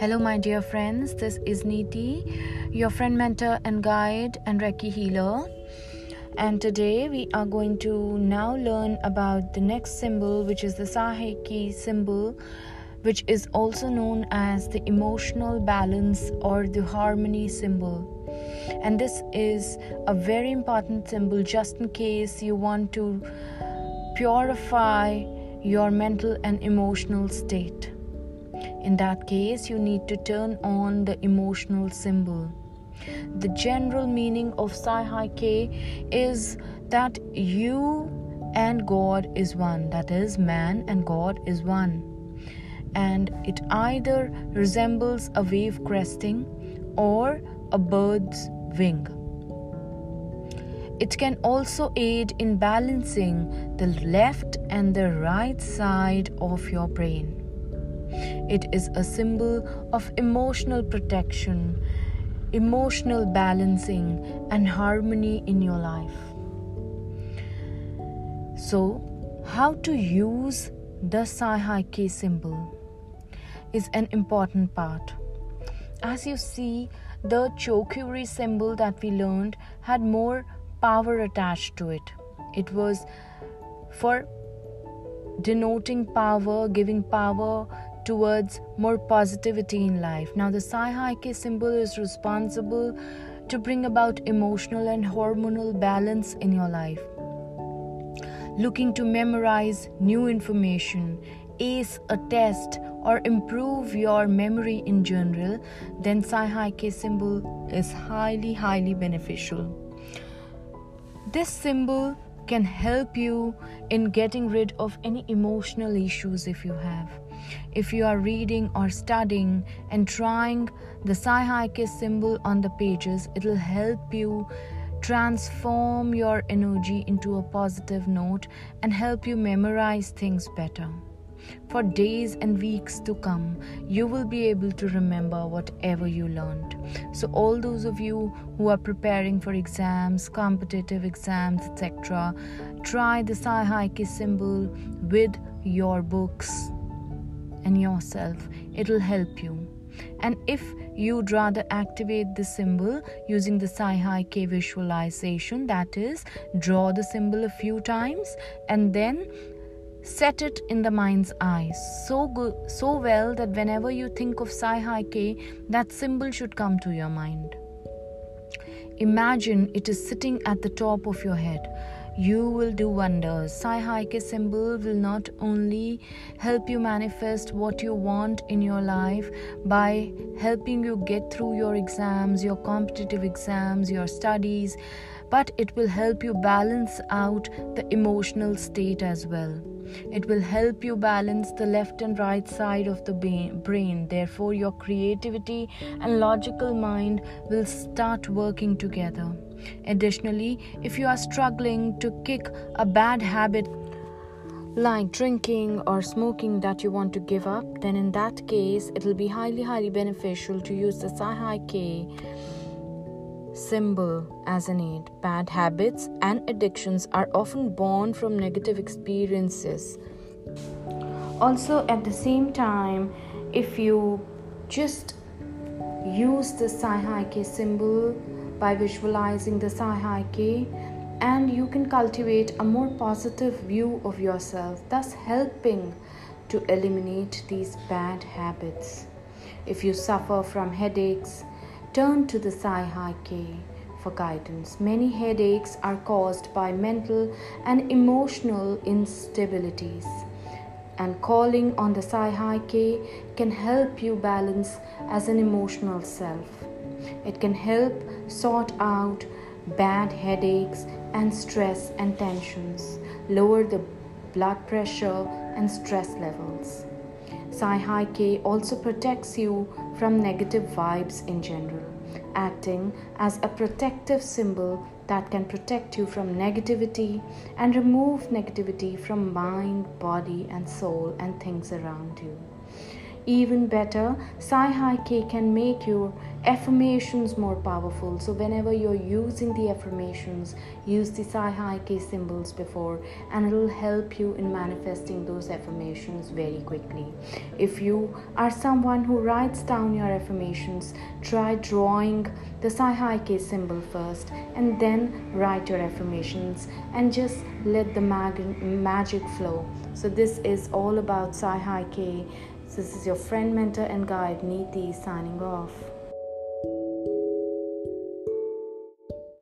Hello, my dear friends. This is Neeti, your friend, mentor, and guide, and Reiki healer. And today we are going to now learn about the next symbol, which is the Saihai symbol, which is also known as the emotional balance or the harmony symbol. And this is a very important symbol just in case you want to purify your mental and emotional state. In that case, you need to turn on the emotional symbol. The general meaning of Saihai is that you and God is one, that is, man and God is one. And it either resembles a wave cresting or a bird's wing. It can also aid in balancing the left and the right side of your brain. It is a symbol of emotional protection, emotional balancing, and harmony in your life. So, how to use the Saihai symbol is an important part. As you see, the Cho Ku Rei symbol that we learned had more power attached to it. It was for denoting power, giving power towards more positivity in life. Now, the Saihai symbol is responsible to bring about emotional and hormonal balance in your life. Looking to memorize new information, ace a test, or improve your memory in general, then Saihai symbol is highly, highly beneficial. This symbol can help you in getting rid of any emotional issues if you have. If you are reading or studying and trying the Saihai symbol on the pages, it will help you transform your energy into a positive note and help you memorize things better. For days and weeks to come, you will be able to remember whatever you learned. So, all those of you who are preparing for exams, competitive exams, etc., try the Saihai symbol with your books and yourself. It'll help you. And if you'd rather activate the symbol using the Saihai visualization, that is, draw the symbol a few times and then set it in the mind's eye. So good so well that whenever you think of Saihai that symbol should come to your mind. Imagine it is sitting at the top of your head. You will do wonders. Saihai symbol will not only help you manifest what you want in your life by helping you get through your exams, your competitive exams, your studies, but it will help you balance out the emotional state as well. It will help you balance the left and right side of the brain. Therefore, your creativity and logical mind will start working together. Additionally, if you are struggling to kick a bad habit like drinking or smoking that you want to give up, then in that case, it will be highly, highly beneficial to use the Saihai symbol as an aid. Bad habits and addictions are often born from negative experiences. Also, at the same time, if you just use the Saihai symbol by visualizing the Saihai and you can cultivate a more positive view of yourself, thus helping to eliminate these bad habits. If you suffer from headaches, turn to the Saihai for guidance. Many headaches are caused by mental and emotional instabilities, and calling on the Saihai can help you balance as an emotional self. It can help sort out bad headaches and stress and tensions, lower the blood pressure and stress levels. Saihai also protects you from negative vibes in general, acting as a protective symbol that can protect you from negativity and remove negativity from mind, body, and soul and things around you. Even better, Saihai can make your affirmations more powerful. So whenever you're using the affirmations use the Sei He Ki symbols before and it'll help you in manifesting those affirmations very quickly. If you are someone who writes down your affirmations try drawing the Sei He Ki symbol first and then write your affirmations and just let the mag- magic flow. So this is all about Sei He Ki this is your friend mentor and guide Neeti signing off